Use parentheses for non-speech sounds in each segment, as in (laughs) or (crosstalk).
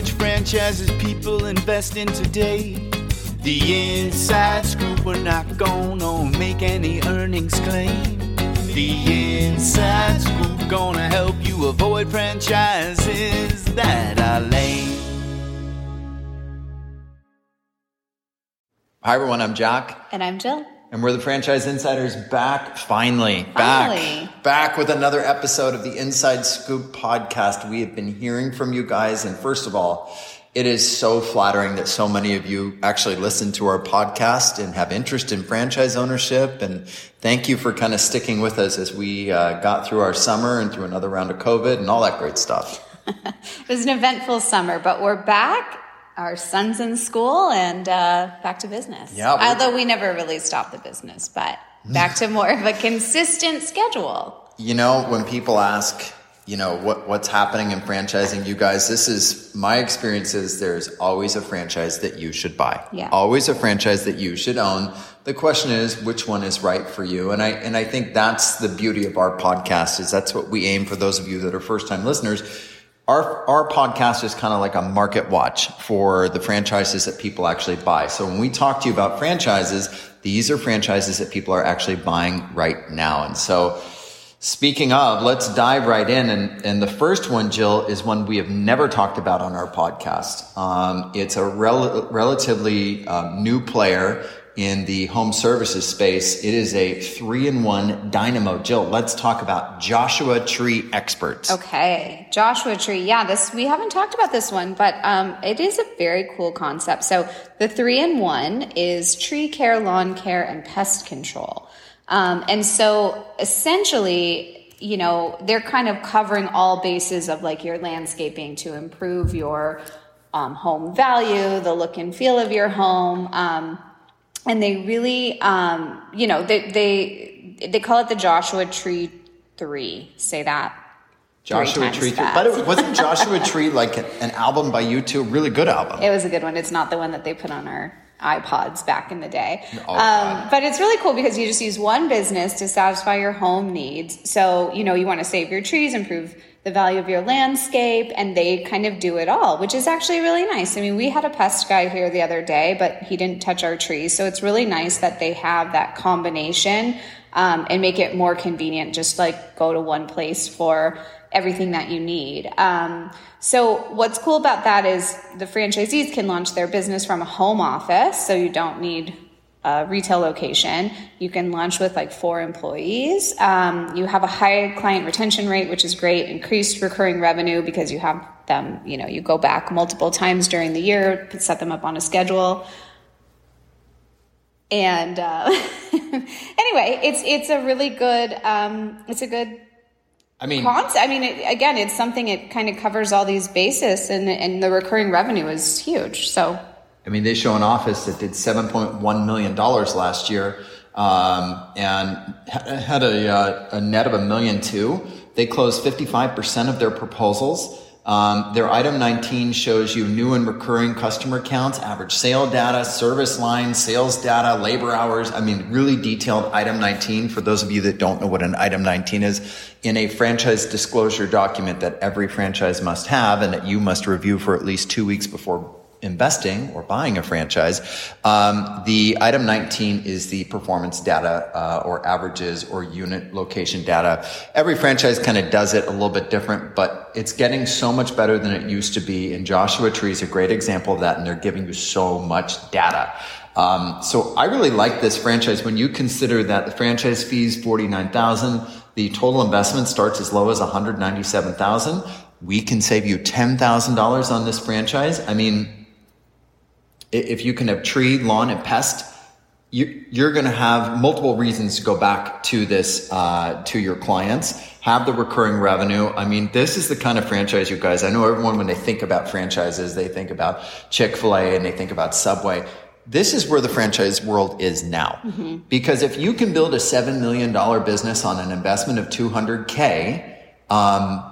which franchises people invest in today. The inside scoop, we're not gonna make any earnings claim. The inside scoop gonna help you avoid franchises that are lame. Hi everyone, I'm Jack. And I'm Jill. And we're the Franchise Insiders back, finally, Finally. back, back with another episode of the Inside Scoop podcast. We have been hearing from you guys. And first of all, it is so flattering that so many of you actually listen to our podcast and have interest in franchise ownership. And thank you for kind of sticking with us as we uh, got through our summer and through another round of COVID and all that great stuff. (laughs) It was an eventful summer, but we're back. Our son's in school and uh, back to business. Yeah, Although we never really stopped the business, but (laughs) back to more of a consistent schedule. You know, when people ask, you know, what, what's happening in franchising, you guys, this is my experience is there's always a franchise that you should buy. Yeah. Always a franchise that you should own. The question is which one is right for you. And I, and I think that's the beauty of our podcast is that's what we aim for those of you that are first time listeners. Our, our podcast is kind of like a market watch for the franchises that people actually buy. So when we talk to you about franchises, these are franchises that people are actually buying right now. And so Speaking of, let's dive right in. And, and the first one, Jill, is one we have never talked about on our podcast. Um, it's a rel- relatively um, new player in the home services space. It is a three in one dynamo. Jill, let's talk about Joshua Tree Experts. Okay, Joshua Tree. Yeah, this we haven't talked about this one, but um, it is a very cool concept. So the three in one is tree care, lawn care, and pest control. Um, and so essentially, you know, they're kind of covering all bases of like your landscaping to improve your um, home value, the look and feel of your home. Um, and they really, um, you know, they, they, they call it the Joshua Tree Three. Say that. Joshua Tree. fast. But it wasn't Joshua Tree like an, an album by U2? Really good album. It was a good one. It's not the one that they put on our iPods back in the day. Oh, um, but it's really cool because you just use one business to satisfy your home needs. So, you know, you want to save your trees, improve the value of your landscape, and they kind of do it all, which is actually really nice. I mean, we had a pest guy here the other day, but he didn't touch our trees. So it's really nice that they have that combination um, and make it more convenient, just like go to one place for everything that you need. Um, so what's cool about that is the franchisees can launch their business from a home office, so you don't need a retail location. You can launch with like four employees. Um, you have a high client retention rate, which is great. Increased recurring revenue because you have them. You know, you go back multiple times during the year, set them up on a schedule. And uh, (laughs) anyway, it's it's a really good um, it's a good I mean, concept. I mean, it, again, it's something it kind of covers all these bases, and and the recurring revenue is huge. So I mean, they show an office that did $7.1 million last year um, and had a, uh, a net of a million two. They closed 55% of their proposals. Um, their item 19 shows you new and recurring customer counts, average sale data, service line, sales data, labor hours. I mean, really detailed item 19 for those of you that don't know what an item 19 is in a franchise disclosure document that every franchise must have and that you must review for at least two weeks before investing or buying a franchise, um, the item 19 is the performance data uh, or averages or unit location data. Every franchise kind of does it a little bit different, but it's getting so much better than it used to be. And Joshua Tree is a great example of that, and they're giving you so much data. Um, so I really like this franchise when you consider that the franchise fees 49,000, the total investment starts as low as 197,000. We can save you $10,000 on this franchise. I mean, if you can have tree, lawn, and pest, you, you're going to have multiple reasons to go back to this uh, to your clients. Have the recurring revenue. I mean, this is the kind of franchise, you guys. I know everyone when they think about franchises, they think about Chick Fil A and they think about Subway. This is where the franchise world is now. Because if you can build a seven million dollar business on an investment of 200k, um,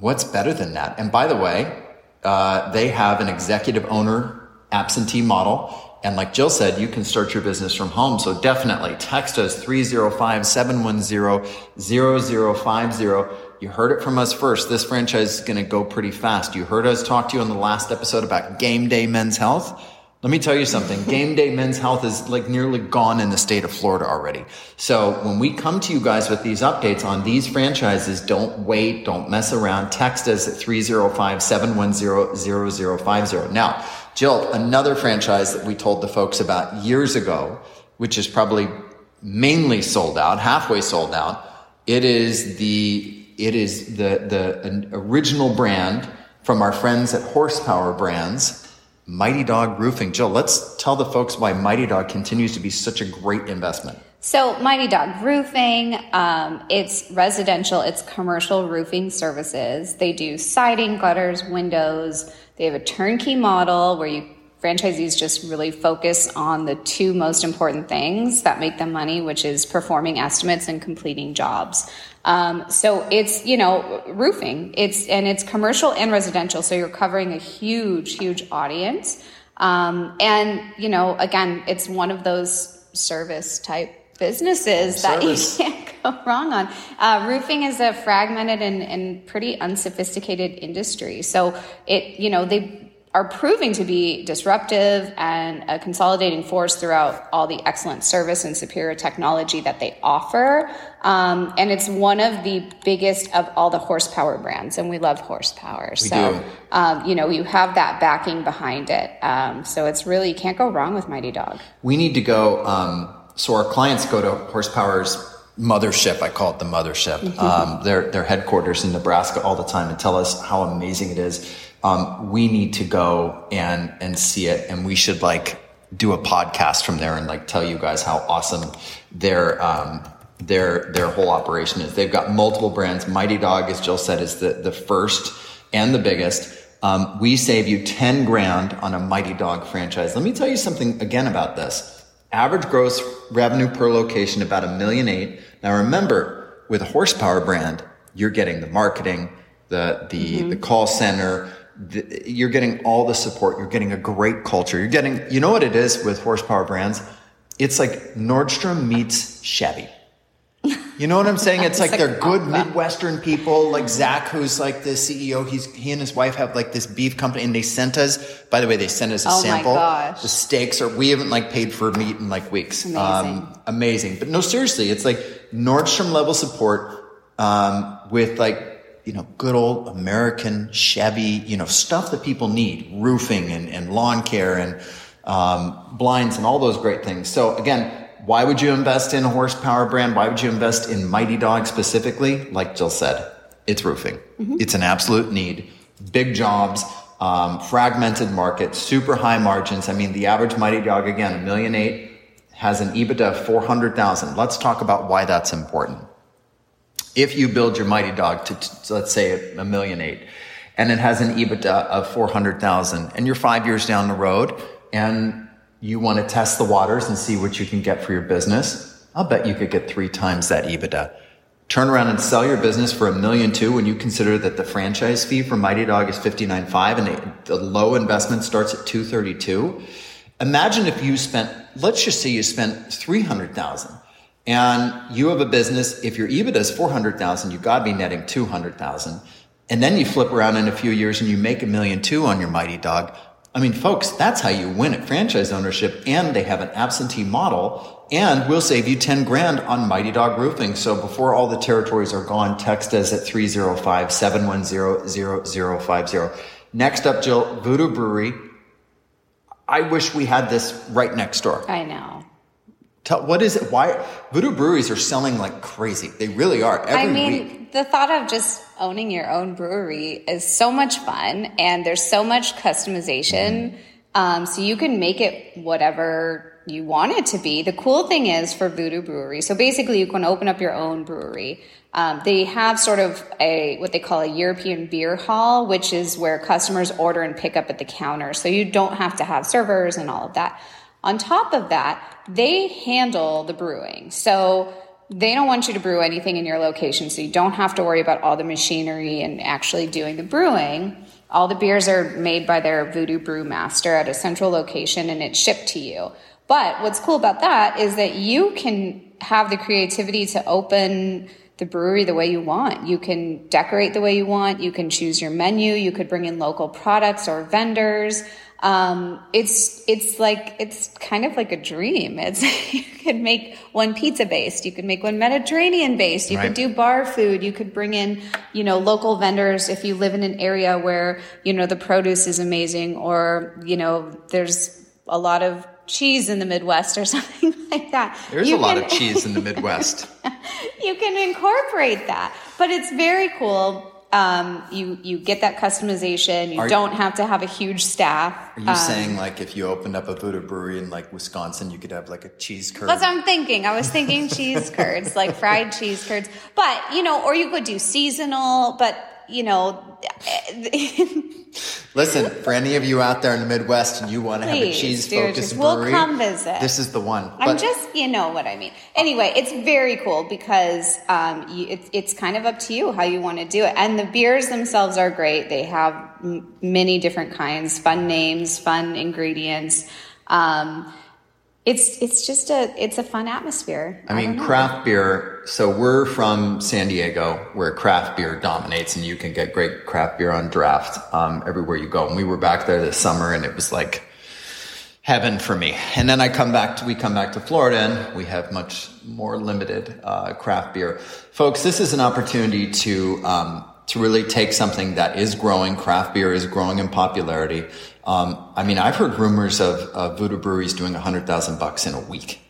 what's better than that? And by the way, uh, they have an executive owner absentee model. And like Jill said, you can start your business from home. So definitely text us 305 710 0050. You heard it from us first. This franchise is going to go pretty fast. You heard us talk to you on the last episode about game day men's health. Let me tell you something. (laughs) Game day men's health is like nearly gone in the state of Florida already. So when we come to you guys with these updates on these franchises, don't wait. Don't mess around. Text us at 305-710-0050. Now, Jill, another franchise that we told the folks about years ago, which is probably mainly sold out, halfway sold out. It is the, it is the, the original brand from our friends at Horsepower Brands Mighty Dog Roofing. Jill, let's tell the folks why Mighty Dog continues to be such a great investment. So, Mighty Dog Roofing, um, it's residential, it's commercial roofing services. They do siding, gutters, windows. They have a turnkey model where you franchisees just really focus on the two most important things that make them money, which is performing estimates and completing jobs. Um, so it's you know roofing. It's and it's commercial and residential. So you're covering a huge, huge audience. Um, and you know, again, it's one of those service type businesses that you can't (laughs) go wrong on. Uh, roofing is a fragmented and, and pretty unsophisticated industry. So it, you know, they are proving to be disruptive and a consolidating force throughout all the excellent service and superior technology that they offer. Um, and it's one of the biggest of all the horsepower brands, and we love horsepower. We so, um, you know, you have that backing behind it. Um, so it's really, you can't go wrong with Mighty Dog. We need to go. So our clients go to Horsepower's mothership. I call it the mothership. Mm-hmm. Um, their their headquarters in Nebraska all the time, and tell us how amazing it is um, we need to go and and see it, and we should like do a podcast from there and like tell you guys how awesome their um, their their whole operation is. They've got multiple brands. Mighty Dog, as Jill said, is the the first and the biggest. Um, we save you 10 grand on a Mighty Dog franchise. Let me tell you something again about this. Average gross revenue per location about a million eight. Now remember, with a horsepower brand, you're getting the marketing, the the mm-hmm. the call center, the, you're getting all the support. You're getting a great culture. You're getting, you know what it is with horsepower brands? It's like Nordstrom meets Chevy. You know what I'm saying? It's like they're good Midwestern people, like Zach, who's like the CEO. He's he and his wife have like this beef company, and they sent us. By the way, they sent us a oh sample. The steaks are. We haven't like paid for meat in like weeks. Amazing. Um, amazing. But no, seriously, it's like Nordstrom level support um, with like you know, good old American Chevy, you know, stuff that people need, roofing and, and lawn care and um, blinds and all those great things. So again, why would you invest in a horsepower brand? Why would you invest in Mighty Dog specifically? Like Jill said, it's roofing. Mm-hmm. It's an absolute need. Big jobs, um, fragmented market, super high margins. I mean, the average Mighty Dog, again, a million eight, has an EBITDA of 400,000. Let's talk about why that's important if you build your mighty dog to, to let's say a million eight and it has an EBITDA of 400,000 and you're five years down the road and you want to test the waters and see what you can get for your business, I'll bet you could get three times that EBITDA. Turn around and sell your business for a million two when you consider that the franchise fee for Mighty Dog is 59.5 and the low investment starts at 232. Imagine if you spent, let's just say you spent 300,000 and you have a business, if your EBITDA is 400,000, you've got to be netting 200,000. And then you flip around in a few years and you make a million two on your mighty dog. I mean, folks, that's how you win at franchise ownership. And they have an absentee model and we'll save you 10 grand on Mighty Dog Roofing. So before all the territories are gone, text us at 305-710-0050. Next up, Jill, Voodoo Brewery. I wish we had this right next door. I know. Tell, what is it? Why voodoo breweries are selling like crazy? They really are. Every I mean, week. the thought of just owning your own brewery is so much fun, and there's so much customization. Mm. Um, so you can make it whatever you want it to be. The cool thing is for Voodoo Brewery. So basically, you can open up your own brewery. Um, they have sort of a what they call a European beer hall, which is where customers order and pick up at the counter. So you don't have to have servers and all of that. On top of that, they handle the brewing. So they don't want you to brew anything in your location, so you don't have to worry about all the machinery and actually doing the brewing. All the beers are made by their Voodoo Brew Master at a central location and it's shipped to you. But what's cool about that is that you can have the creativity to open the brewery the way you want. You can decorate the way you want. You can choose your menu. You could bring in local products or vendors. Um, it's it's like it's kind of like a dream. It's (laughs) you could make one pizza based, you could make one Mediterranean based, you Right. could do bar food, you could bring in you know local vendors if you live in an area where you know the produce is amazing or you know there's a lot of cheese in the Midwest or (laughs) something like that. There's You a lot can- of cheese in the (laughs) Midwest. you can incorporate that, but it's very cool. Um, you you get that customization. You Are- don't have to have a huge staff. Are you saying like if you opened up a voodoo brewery in like Wisconsin, you could have like a cheese curd? That's what I'm thinking. I was thinking cheese curds, like fried cheese curds. But, you know, or you could do seasonal, but, you know, (laughs) Listen, for any of you out there in the Midwest and you want to have a cheese focused just- we'll brewery, come visit. this is the one. I'm just, you know what I mean. Anyway, it's very cool because um, you, it's it's kind of up to you how you want to do it. And the beers themselves are great. They have m- many different kinds, fun names, fun ingredients. Um, it's it's just a it's a fun atmosphere. I don't mean, craft beer. So we're from San Diego, where craft beer dominates, and you can get great craft beer on draft um, everywhere you go. And we were back there this summer, and it was like heaven for me. And then I come back to we come back to Florida, and we have much more limited uh, craft beer, folks. This is an opportunity to um, to really take something that is growing. Craft beer is growing in popularity. Um, I mean, I've heard rumors of, of voodoo breweries doing a hundred thousand bucks in a week.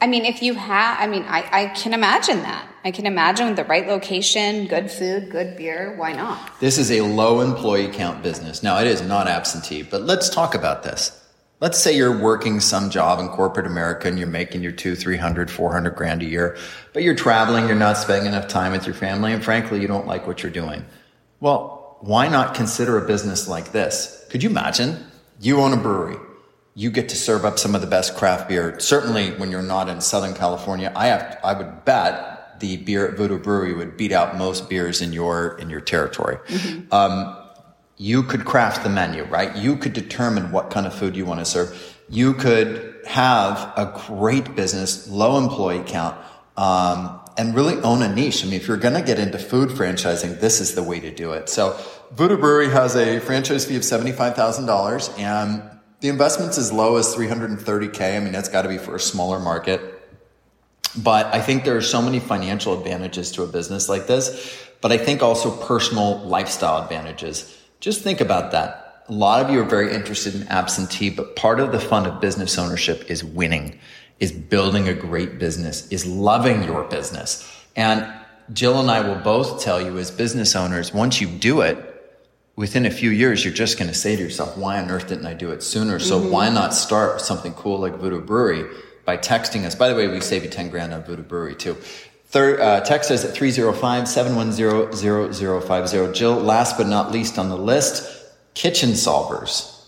I mean, if you have, I mean, I, I can imagine that. I can imagine with the right location, good food, good beer. Why not? This is a low employee count business. Now, it is not absentee, but let's talk about this. Let's say you're working some job in corporate America and you're making your two, 300, 400 grand a year, but you're traveling, you're not spending enough time with your family, and frankly, you don't like what you're doing. Well, why not consider a business like this? Could you imagine? You own a brewery. You get to serve up some of the best craft beer. Certainly when you're not in Southern California, I have, I would bet the beer at Voodoo Brewery would beat out most beers in your, in your territory. Um, you could craft the menu, right? You could determine what kind of food you want to serve. You could have a great business, low employee count, um, and really own a niche. I mean, if you're going to get into food franchising, this is the way to do it. So Voodoo Brewery has a franchise fee of $75,000 and the investment's as low as 330K. I mean, that's got to be for a smaller market. But I think there are so many financial advantages to a business like this, but I think also personal lifestyle advantages. Just think about that. A lot of you are very interested in absentee, but part of the fun of business ownership is winning, is building a great business, is loving your business. And Jill and I will both tell you as business owners, once you do it, within a few years, you're just going to say to yourself, why on earth didn't I do it sooner? So mm-hmm. why not start with something cool like Voodoo Brewery by texting us? By the way, we save you 10 grand on Voodoo Brewery too. Third, uh, text us at 305-710-0050. Jill, last but not least on the list, Kitchen Solvers.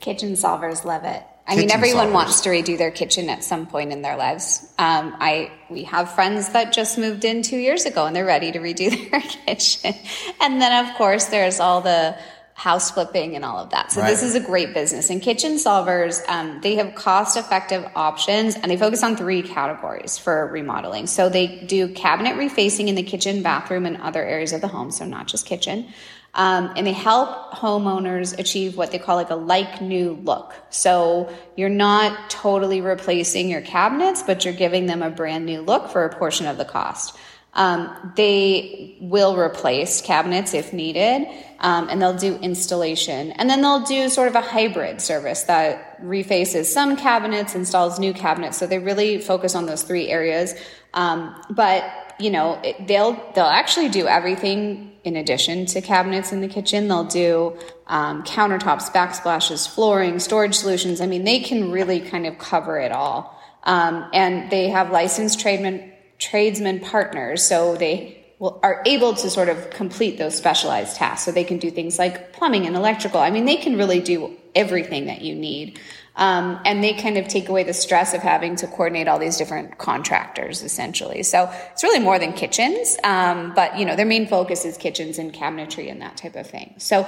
Kitchen solvers love it. I mean, everyone solvers. wants to redo their kitchen at some point in their lives. Um, I we have friends that just moved in two years ago and they're ready to redo (laughs) their kitchen. And then, of course, there's all the house flipping and all of that. So this is a great business. And Kitchen Solvers, um, they have cost-effective options and they focus on three categories for remodeling. So they do cabinet refacing in the kitchen, bathroom, and other areas of the home. So not just kitchen. Um, and they help homeowners achieve what they call like a like new look. So you're not totally replacing your cabinets, but you're giving them a brand new look for a portion of the cost. Um, they will replace cabinets if needed, um, and they'll do installation. And then they'll do sort of a hybrid service that refaces some cabinets, installs new cabinets. So they really focus on those three areas. Um, but you know, it, they'll they'll actually do everything in addition to cabinets in the kitchen. They'll do um, countertops, backsplashes, flooring, storage solutions. I mean, they can really kind of cover it all. Um, and they have licensed tradesmen tradesmen partners, so they will, are able to sort of complete those specialized tasks. So they can do things like plumbing and electrical. I mean, they can really do everything that you need. Um, and they kind of take away the stress of having to coordinate all these different contractors, essentially. So it's really more than kitchens, um, but you know their main focus is kitchens and cabinetry and that type of thing. So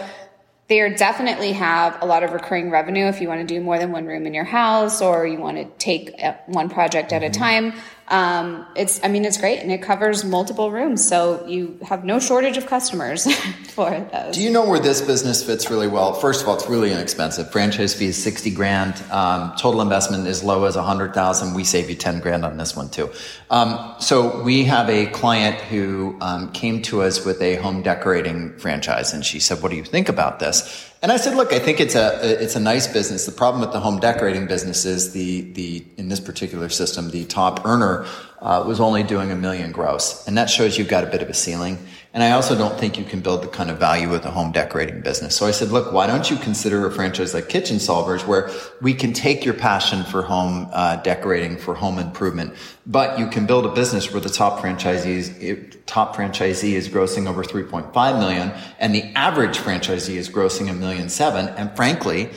they are definitely have a lot of recurring revenue if you want to do more than one room in your house or you want to take uh, one project at a time. Um, it's I mean it's great and it covers multiple rooms, so you have no shortage of customers (laughs) for those. Do you know where this business fits really well? First of all, it's really inexpensive. Franchise fee is sixty grand. Um, total investment is low as a hundred thousand. We save you ten grand on this one too. Um, so we have a client who um, came to us with a home decorating franchise, and she said, "What do you think about this?" And I said, look, I think it's a it's a nice business. The problem with the home decorating business is the the in this particular system, the top earner uh, was only doing a million gross, and that shows you've got a bit of a ceiling. And I also don't think you can build the kind of value with a home decorating business. So I said, look, why don't you consider a franchise like Kitchen Solvers where we can take your passion for home uh, decorating, for home improvement, but you can build a business where the top franchisees, top franchisee is grossing over 3.5 million and the average franchisee is grossing a million seven. And frankly,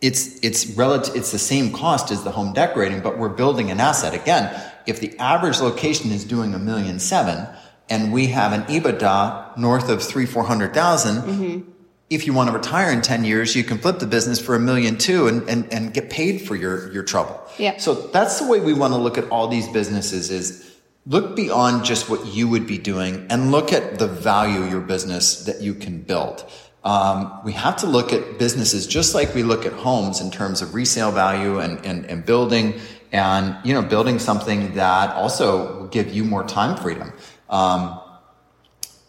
it's, it's relative, it's the same cost as the home decorating, but we're building an asset. Again, if the average location is doing a million seven, and we have an EBITDA north of three, 400,000, mm-hmm. if you want to retire in 10 years, you can flip the business for a million two and, and, and get paid for your, your trouble. Yeah. So that's the way we want to look at all these businesses is look beyond just what you would be doing and look at the value of your business that you can build. Um, we have to look at businesses just like we look at homes in terms of resale value and, and, and building and, you know, building something that also will give you more time freedom. Um,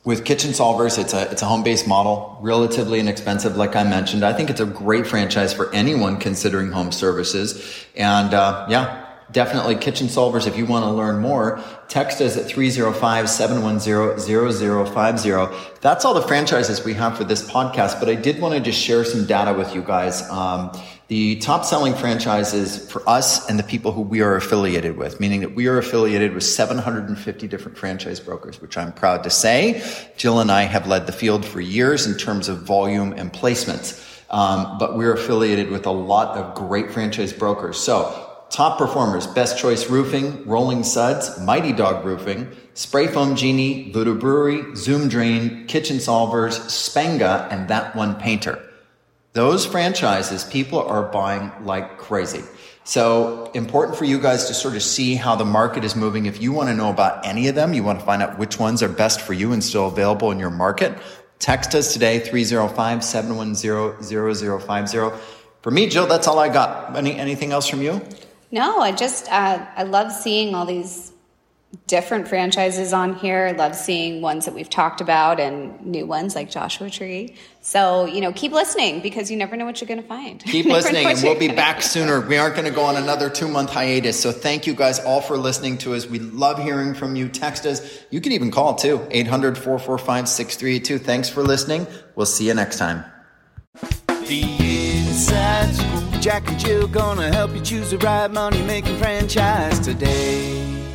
with Kitchen Solvers, it's a it's a home based model, relatively inexpensive, like I mentioned. I think it's a great franchise for anyone considering home services. And uh, yeah, definitely Kitchen Solvers. If you want to learn more, text us at 305-710-0050. That's all the franchises we have for this podcast. But I did want to just share some data with you guys. Um, the top selling franchises for us and the people who we are affiliated with, meaning that we are affiliated with 750 different franchise brokers, which I'm proud to say. Jill and I have led the field for years in terms of volume and placements. Um, but we're affiliated with a lot of great franchise brokers. So top performers, Best Choice Roofing, Rolling Suds, Mighty Dog Roofing, Spray Foam Genie, Voodoo Brewery, Zoom Drain, Kitchen Solvers, Spenga, and That One Painter. Those franchises, people are buying like crazy. So important for you guys to sort of see how the market is moving. If you want to know about any of them, you want to find out which ones are best for you and still available in your market, text us today, 305-710-0050. For me, Jill, that's all I got. Any, anything else from you? No, I just, uh, I love seeing all these different franchises on here. Love seeing ones that we've talked about and new ones like Joshua Tree. So, you know, keep listening because you never know what you're going to find. Keep (laughs) listening and we'll be back sooner. We aren't going to go on another two month hiatus. So thank you guys all for listening to us. We love hearing from you. Text us. You can even call too. 800 445 6382. Thanks for listening. We'll see you next time. The Inside Scoop. Jack and Jill gonna help you choose the right money making franchise today.